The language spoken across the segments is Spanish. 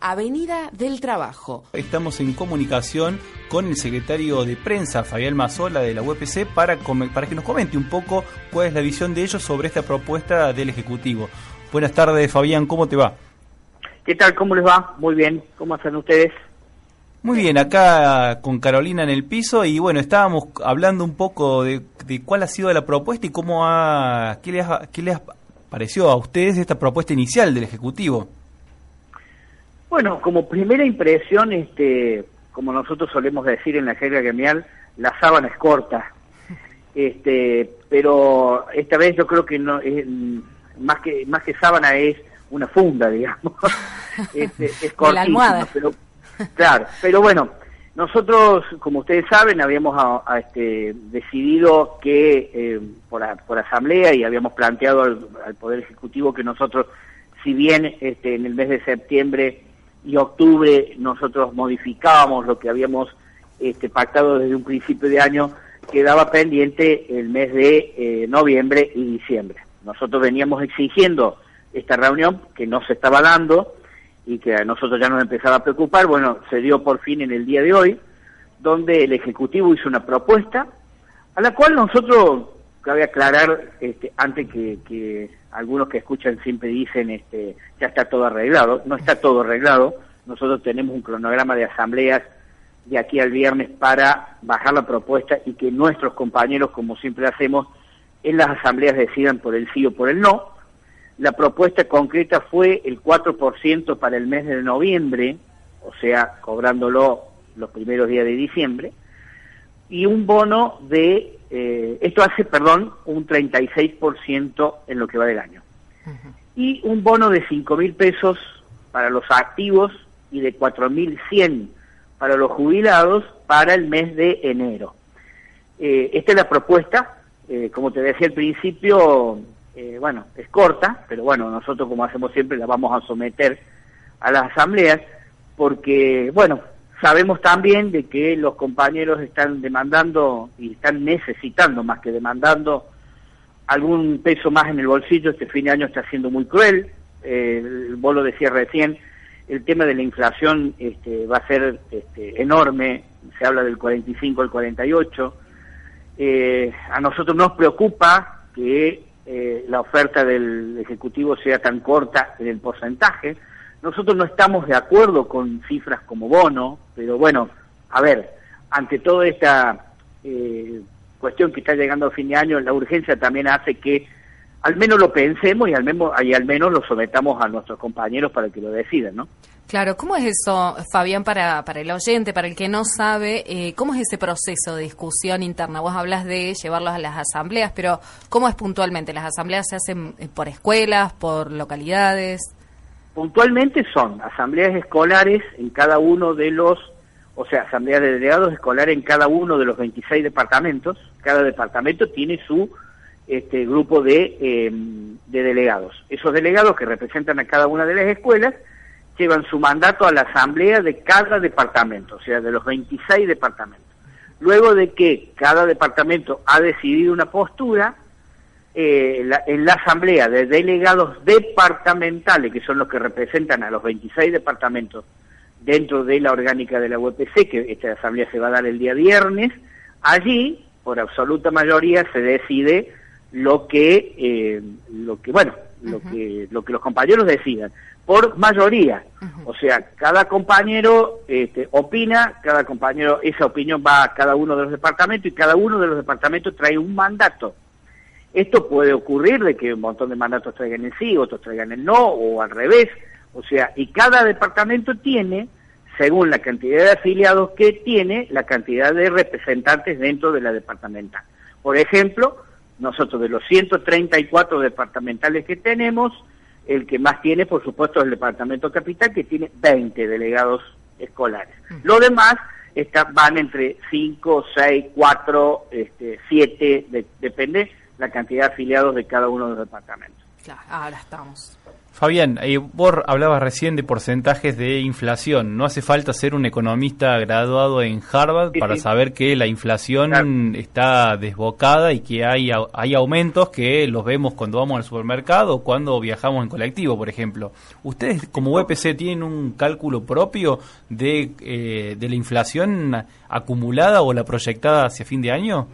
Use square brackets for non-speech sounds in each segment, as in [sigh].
Avenida del Trabajo. Estamos en comunicación con el secretario de prensa, Fabián Mazola, de la UPC, para, para que nos comente un poco cuál es la visión de ellos sobre esta propuesta del Ejecutivo. Buenas tardes, Fabián, ¿cómo te va? ¿Qué tal? ¿Cómo les va? Muy bien. ¿Cómo están ustedes? Muy bien, acá con Carolina en el piso y bueno, estábamos hablando un poco de, cuál ha sido la propuesta y cómo ha, qué les, qué les pareció a ustedes esta propuesta inicial del Ejecutivo. Bueno, como primera impresión, este, como nosotros solemos decir en la jerga gremial, la sábana es corta. Este, pero esta vez yo creo que no es, más que más que sábana es una funda, [laughs] digamos. este, es almohada. pero claro, pero bueno, nosotros, como ustedes saben, habíamos a, este, decidido que eh, por, por asamblea y habíamos planteado al, al, Poder Ejecutivo que nosotros, si bien este, en el mes de septiembre y octubre nosotros modificábamos lo que habíamos este, pactado desde un principio de año, quedaba pendiente el mes de eh, noviembre y diciembre. Nosotros veníamos exigiendo esta reunión que no se estaba dando y que a nosotros ya nos empezaba a preocupar. Bueno, se dio por fin en el día de hoy, donde el Ejecutivo hizo una propuesta a la cual nosotros, cabe aclarar, este, antes que, algunos que escuchan siempre dicen este, ya está todo arreglado, no está todo arreglado, nosotros tenemos un cronograma de asambleas de aquí al viernes para bajar la propuesta y que nuestros compañeros, como siempre hacemos, en las asambleas decidan por el sí o por el no. La propuesta concreta fue el 4% para el mes de noviembre, o sea, cobrándolo los primeros días de diciembre, y un bono de eh, esto hace, perdón, un 36% en lo que va del año. Y un bono de 5 mil pesos para los activos y de 4.100 para los jubilados para el mes de enero. Eh, esta es la propuesta, eh, como te decía al principio, bueno, es corta, pero bueno, nosotros como hacemos siempre la vamos a someter a las asambleas, porque, bueno, Sabemos también de que los compañeros están demandando y están necesitando más que demandando algún peso más en el bolsillo. Este fin de año está siendo muy cruel. Eh, vos lo decías recién, el tema de la inflación este, va a ser este, enorme. Se habla del 45 al 48. Eh, a nosotros nos preocupa que eh, la oferta del Ejecutivo sea tan corta en el porcentaje nosotros no estamos de acuerdo con cifras como bono, pero bueno, a ver, ante toda esta eh, cuestión que está llegando a fin de año, la urgencia también hace que al menos lo pensemos y al menos, y al menos lo sometamos a nuestros compañeros para que lo decidan, ¿no? Claro, ¿cómo es eso, Fabián, para, para el oyente, para el que no sabe, eh, cómo es ese proceso de discusión interna? Vos hablas de llevarlos a las asambleas, pero ¿cómo es puntualmente? ¿Las asambleas se hacen eh, por escuelas, por localidades? Puntualmente son asambleas escolares en cada uno de los, o sea, asambleas de delegados escolares en cada uno de los 26 departamentos. Cada departamento tiene su este, grupo de, em, de delegados. Esos delegados que representan a cada una de las escuelas llevan su mandato a la asamblea de cada departamento, o sea, de los 26 departamentos. Luego de que cada departamento ha decidido una postura, eh, en la asamblea de delegados departamentales, que son los que representan a los 26 departamentos dentro de la orgánica de la UPC, que esta asamblea se va a dar el día viernes, allí, por absoluta mayoría, se decide lo que, eh, lo que bueno, lo que, lo que los compañeros decidan, por mayoría. O sea, cada compañero este, opina, cada compañero, esa opinión va a cada uno de los departamentos y cada uno de los departamentos trae un mandato. Esto puede ocurrir de que un montón de mandatos traigan el sí, otros traigan el no, o al revés. O sea, y cada departamento tiene, según la cantidad de afiliados que tiene, la cantidad de representantes dentro de la departamental. Por ejemplo, nosotros de los 134 departamentales que tenemos, el que más tiene, por supuesto, es el Departamento Capital, que tiene 20 delegados escolares. Lo demás está, van entre 5, 6, 4, este, 7, depende la cantidad de afiliados de cada uno de los departamentos. Claro, ahora estamos. Fabián, eh, vos hablabas recién de porcentajes de inflación. No hace falta ser un economista graduado en Harvard para saber que la inflación está desbocada y que hay, hay aumentos que los vemos cuando vamos al supermercado o cuando viajamos en colectivo, por ejemplo. ¿Ustedes como UPC tienen un cálculo propio de, eh, de la inflación acumulada o la proyectada hacia fin de año?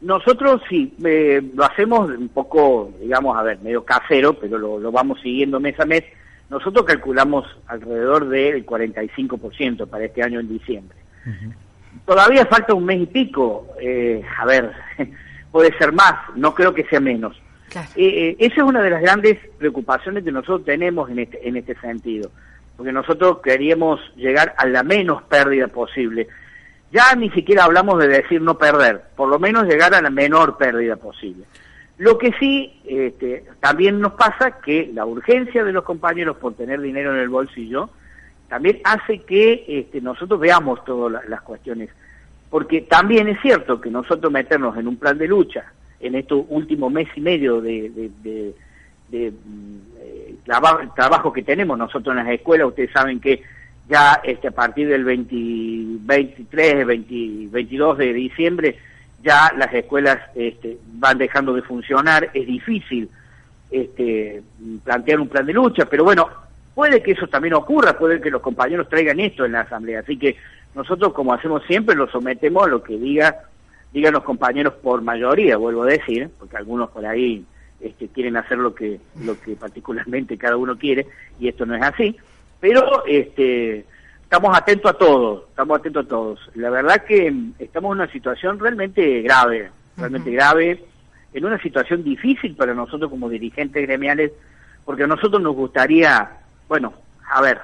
Nosotros sí, eh, lo hacemos un poco, digamos, a ver, medio casero, pero lo, vamos siguiendo mes a mes. Nosotros calculamos alrededor del 45% para este año en diciembre. Todavía falta un mes y pico, eh, a ver, [laughs] puede ser más, no creo que sea menos. Eh, esa es una de las grandes preocupaciones que nosotros tenemos en este, en este sentido, porque nosotros queríamos llegar a la menos pérdida posible. Ya ni siquiera hablamos de decir no perder, por lo menos llegar a la menor pérdida posible. Lo que sí este, también nos pasa que la urgencia de los compañeros por tener dinero en el bolsillo también hace que este, nosotros veamos todas las cuestiones. Porque también es cierto que nosotros meternos en un plan de lucha en estos últimos mes y medio de, de, mm, eh, trabajo que tenemos nosotros en las escuelas, ustedes saben que ya este, a partir del 23, 22 de diciembre, ya las escuelas este, van dejando de funcionar, es difícil este, plantear un plan de lucha, pero bueno, puede que eso también ocurra, puede que los compañeros traigan esto en la asamblea, así que nosotros como hacemos siempre lo sometemos a lo que diga digan los compañeros por mayoría, vuelvo a decir, porque algunos por ahí este, quieren hacer lo que lo que particularmente cada uno quiere y esto no es así. Pero este, estamos atentos a todos, estamos atentos a todos. La verdad que estamos en una situación realmente grave, realmente grave, en una situación difícil para nosotros como dirigentes gremiales, porque a nosotros nos gustaría, bueno, a ver,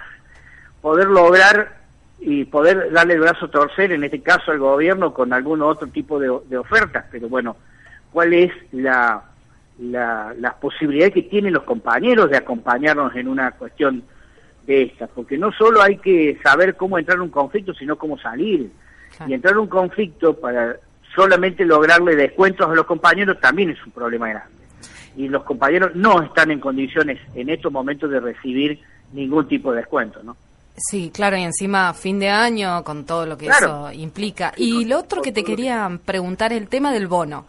poder lograr y poder darle el brazo a torcer, en este caso al gobierno, con algún otro tipo de, ofertas, pero bueno, ¿cuál es la, la, la posibilidad que tienen los compañeros de acompañarnos en una cuestión de estas, porque no solo hay que saber cómo entrar en un conflicto, sino cómo salir. Y entrar en un conflicto para solamente lograrle descuentos a los compañeros también es un problema grande. Y los compañeros no están en condiciones en estos momentos de recibir ningún tipo de descuento, ¿no? Sí, claro, y encima fin de año con todo lo que eso implica. Y lo otro que te quería preguntar es el tema del bono.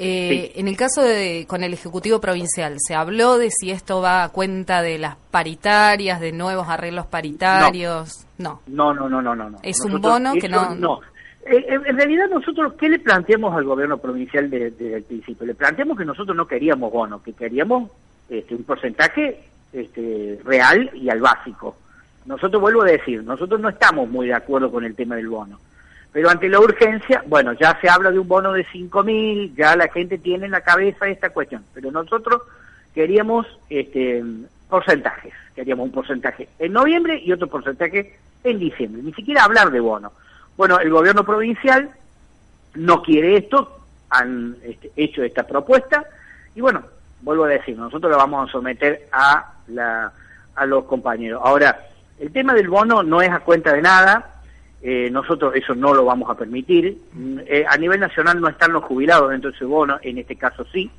Eh, en el caso de con el Ejecutivo Provincial, ¿se habló de si esto va a cuenta de las paritarias, de nuevos arreglos paritarios? No. No, no, no, no, no. Es un bono que no... No. Eh, en realidad nosotros, ¿qué le planteamos al gobierno provincial desde el principio? Le planteamos que nosotros no queríamos bono, que queríamos este, un porcentaje este, real y al básico. Nosotros, vuelvo a decir, nosotros no estamos muy de acuerdo con el tema del bono. Pero ante la urgencia, bueno, ya se habla de un bono de 5 mil, ya la gente tiene en la cabeza esta cuestión. Pero nosotros queríamos este, porcentajes, queríamos un porcentaje en noviembre y otro porcentaje en diciembre. Ni siquiera hablar de bono. Bueno, el gobierno provincial no quiere esto, han este, hecho esta propuesta y bueno, vuelvo a decir, nosotros lo vamos a someter a, la, a los compañeros. Ahora, el tema del bono no es a cuenta de nada, eh, nosotros eso no lo vamos a permitir. Mm, eh, a nivel nacional no están los jubilados dentro de ese bono, en este caso sí.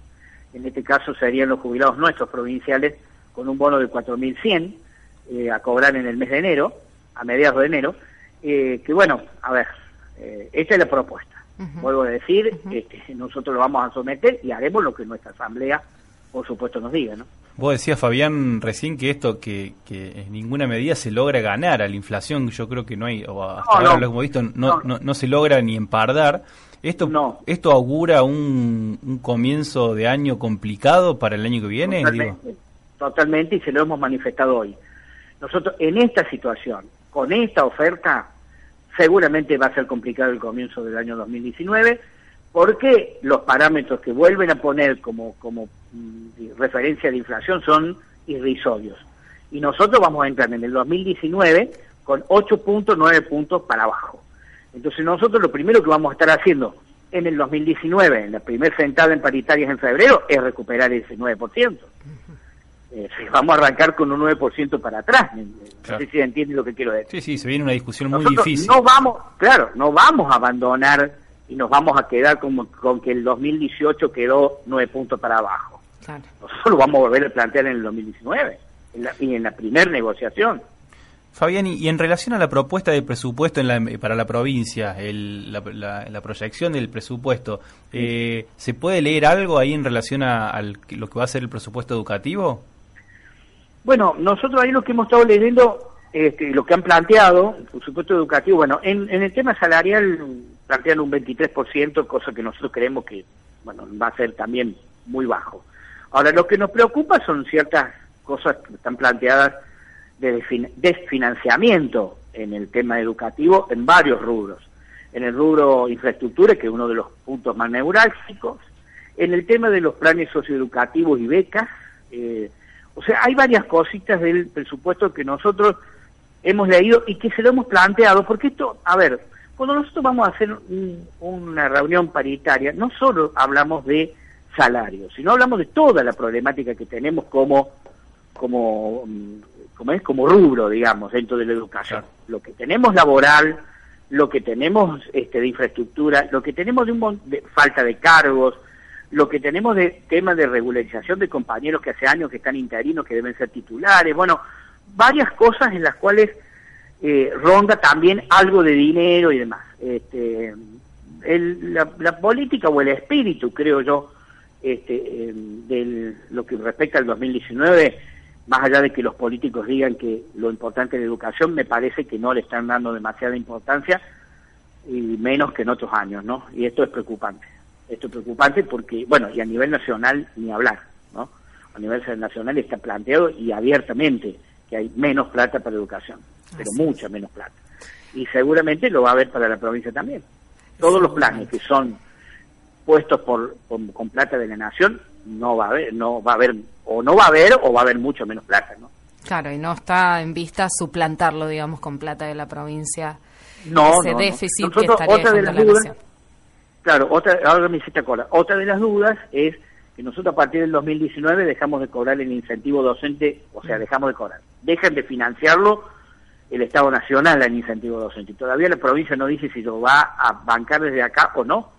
En este caso serían los jubilados nuestros provinciales con un bono de 4.100 eh, a cobrar en el mes de enero, a mediados de enero. Eh, que bueno, a ver, esta es la propuesta. Vuelvo a decir, este, nosotros lo vamos a someter y haremos lo que nuestra asamblea, por supuesto, nos diga, ¿no? Vos decías, Fabián, recién que esto, que, que en ninguna medida se logra ganar a la inflación, yo creo que no hay, o hasta ahora lo hemos visto, no, no, no, se logra ni empardar. ¿Esto, ¿Esto augura un, un, comienzo de año complicado para el año que viene? Totalmente, totalmente, y se lo hemos manifestado hoy. Nosotros, en esta situación, con esta oferta, seguramente va a ser complicado el comienzo del año 2019, porque los parámetros que vuelven a poner como, como mm, referencia de inflación son irrisorios. Y nosotros vamos a entrar en el 2019 con 8.9 puntos para abajo. Entonces nosotros lo primero que vamos a estar haciendo en el 2019, en la primera sentada en paritarias en febrero, es recuperar ese 9%. eh, vamos a arrancar con un 9% para atrás. No sé si entiende lo que quiero decir. Sí, sí, se viene una discusión muy difícil. No vamos, claro, no vamos a abandonar y nos vamos a quedar como, con que el 2018 quedó 9 puntos para abajo. Nosotros lo vamos a volver a plantear en el 2019 y en la primera negociación. Fabián, y en relación a la propuesta de presupuesto para la provincia, la, proyección del presupuesto, eh, ¿se puede leer algo ahí en relación a, lo que va a ser el presupuesto educativo? Bueno, nosotros ahí lo que hemos estado leyendo, este, lo que han planteado, el presupuesto educativo, bueno, en, el tema salarial plantean un 23%, cosa que nosotros creemos que, bueno, va a ser también muy bajo. Ahora, lo que nos preocupa son ciertas cosas que están planteadas de desfinanciamiento en el tema educativo en varios rubros. En el rubro infraestructura, que es uno de los puntos más neurálgicos, en el tema de los planes socioeducativos y becas, eh, o sea, hay varias cositas del presupuesto que nosotros hemos leído y que se lo hemos planteado, porque esto, a ver, cuando nosotros vamos a hacer una reunión paritaria, no solo hablamos de salarios, sino hablamos de toda la problemática que tenemos como como, como es como rubro, digamos, dentro de la educación. Lo que tenemos laboral, lo que tenemos este, de infraestructura, lo que tenemos de, un, de falta de cargos, lo que tenemos de tema de regularización de compañeros que hace años que están interinos, que deben ser titulares, bueno, varias cosas en las cuales eh, ronda también algo de dinero y demás. Este, la, política o el espíritu, creo yo, este, eh, de lo que respecta al 2019 más allá de que los políticos digan que lo importante es la educación, me parece que no le están dando demasiada importancia y menos que en otros años, ¿no? Y esto es preocupante. Esto es preocupante porque, bueno, y a nivel nacional ni hablar, ¿no? A nivel nacional está planteado y abiertamente que hay menos plata para educación, pero mucha menos plata. Y seguramente lo va a haber para la provincia también. Todos los planes que son puestos por, con plata de la nación no va a haber, no va a haber, o no va a haber, o va a haber mucho menos plata, ¿no? Claro, y no está en vista suplantarlo, digamos, con plata de la provincia. No, ese déficit que estaría otra de las dudas, Claro, otra, ahora me hiciste cola. Otra de las dudas es nosotros a partir del 2019 dejamos de cobrar el incentivo docente, o sea, dejamos de cobrar. Dejan de financiarlo el Estado Nacional al incentivo docente. Todavía la provincia no dice si lo va a bancar desde acá o no.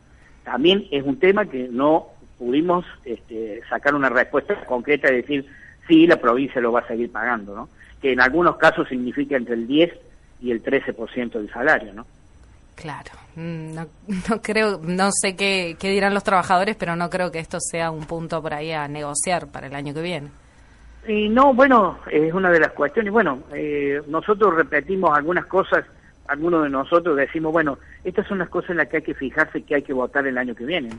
También es un tema que no pudimos este, sacar una respuesta concreta y decir, sí, la provincia lo va a seguir pagando, ¿no? Que en algunos casos significa entre el 10 y el 13% del salario, ¿no? Claro, mm, no, [laughs] no, creo, no sé qué, qué dirán los trabajadores, pero no creo que esto sea un punto por ahí a negociar para el año que viene. Y no, bueno, es una de las cuestiones. Bueno, eh, nosotros repetimos algunas cosas, algunos de nosotros decimos, bueno, estas son las cosas en las que hay que fijarse que hay que votar el año que viene.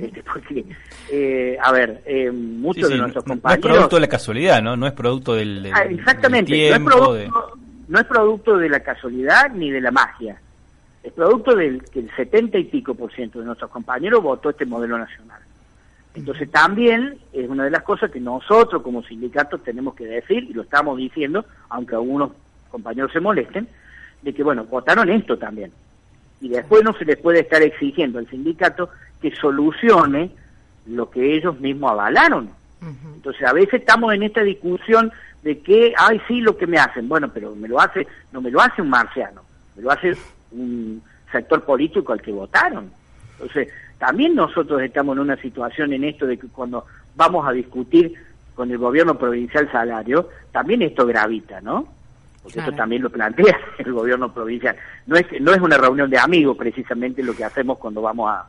Este, porque, eh, a ver, eh, muchos de nuestros compañeros... No es producto de la casualidad, ¿no? No es producto del, ah, exactamente, no, es producto, no es producto de la casualidad ni de la magia. Es producto del que el 70 y pico por ciento de nuestros compañeros votó este modelo nacional. Entonces también es una de las cosas que nosotros como sindicatos tenemos que decir, y lo estamos diciendo, aunque algunos compañeros se molesten, de que, bueno, votaron esto también. Y después no se les puede estar exigiendo al sindicato que solucione lo que ellos mismos avalaron. Entonces a veces estamos en esta discusión de que, ay, sí, lo que me hacen. Bueno, pero me lo hace, no me lo hace un marciano, me lo hace un sector político al que votaron. Entonces, también nosotros estamos en una situación en esto de que cuando vamos a discutir con el gobierno provincial salario, también esto gravita, ¿no? Porque esto también lo plantea [laughs] el gobierno provincial. No es, no es una reunión de amigos precisamente lo que hacemos cuando vamos a,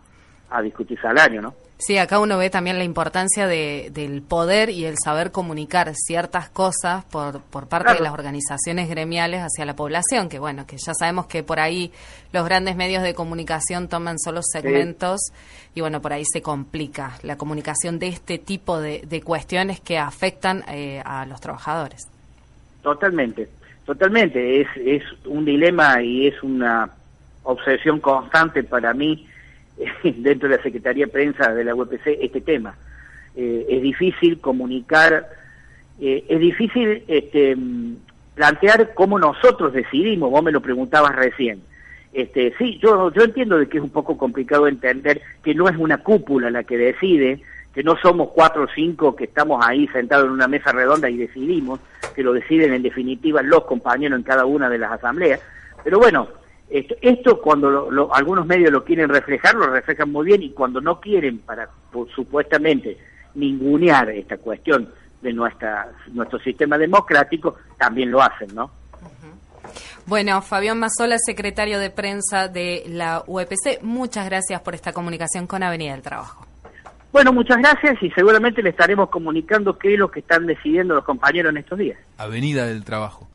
a discutir salario, ¿no? Sí, acá uno ve también la importancia de, del poder y el saber comunicar ciertas cosas por, por parte de las organizaciones gremiales hacia la población, que bueno, que ya sabemos que por ahí los grandes medios de comunicación toman solo segmentos y bueno, por ahí se complica la comunicación de este tipo de, de cuestiones que afectan eh, a los trabajadores. Totalmente, totalmente, es, es un dilema y es una obsesión constante para mí [laughs] dentro de la Secretaría de Prensa de la UPC este tema. Eh, es difícil comunicar, eh, es difícil este, plantear cómo nosotros decidimos, vos me lo preguntabas recién. Este, sí, yo, yo entiendo de que es un poco complicado entender que no es una cúpula la que decide, que no somos cuatro o cinco que estamos ahí sentados en una mesa redonda y decidimos, que lo deciden en definitiva los compañeros en cada una de las asambleas. Pero bueno, esto, esto cuando algunos medios lo quieren reflejar, lo reflejan muy bien y cuando no quieren para supuestamente ningunear esta cuestión de nuestra, nuestro sistema democrático, también lo hacen, ¿no? Bueno, Fabián Mazola, secretario de prensa de la UEPC, muchas gracias por esta comunicación con Avenida del Trabajo. Bueno, muchas gracias y seguramente le estaremos comunicando qué es lo que están decidiendo los compañeros en estos días. Avenida del Trabajo.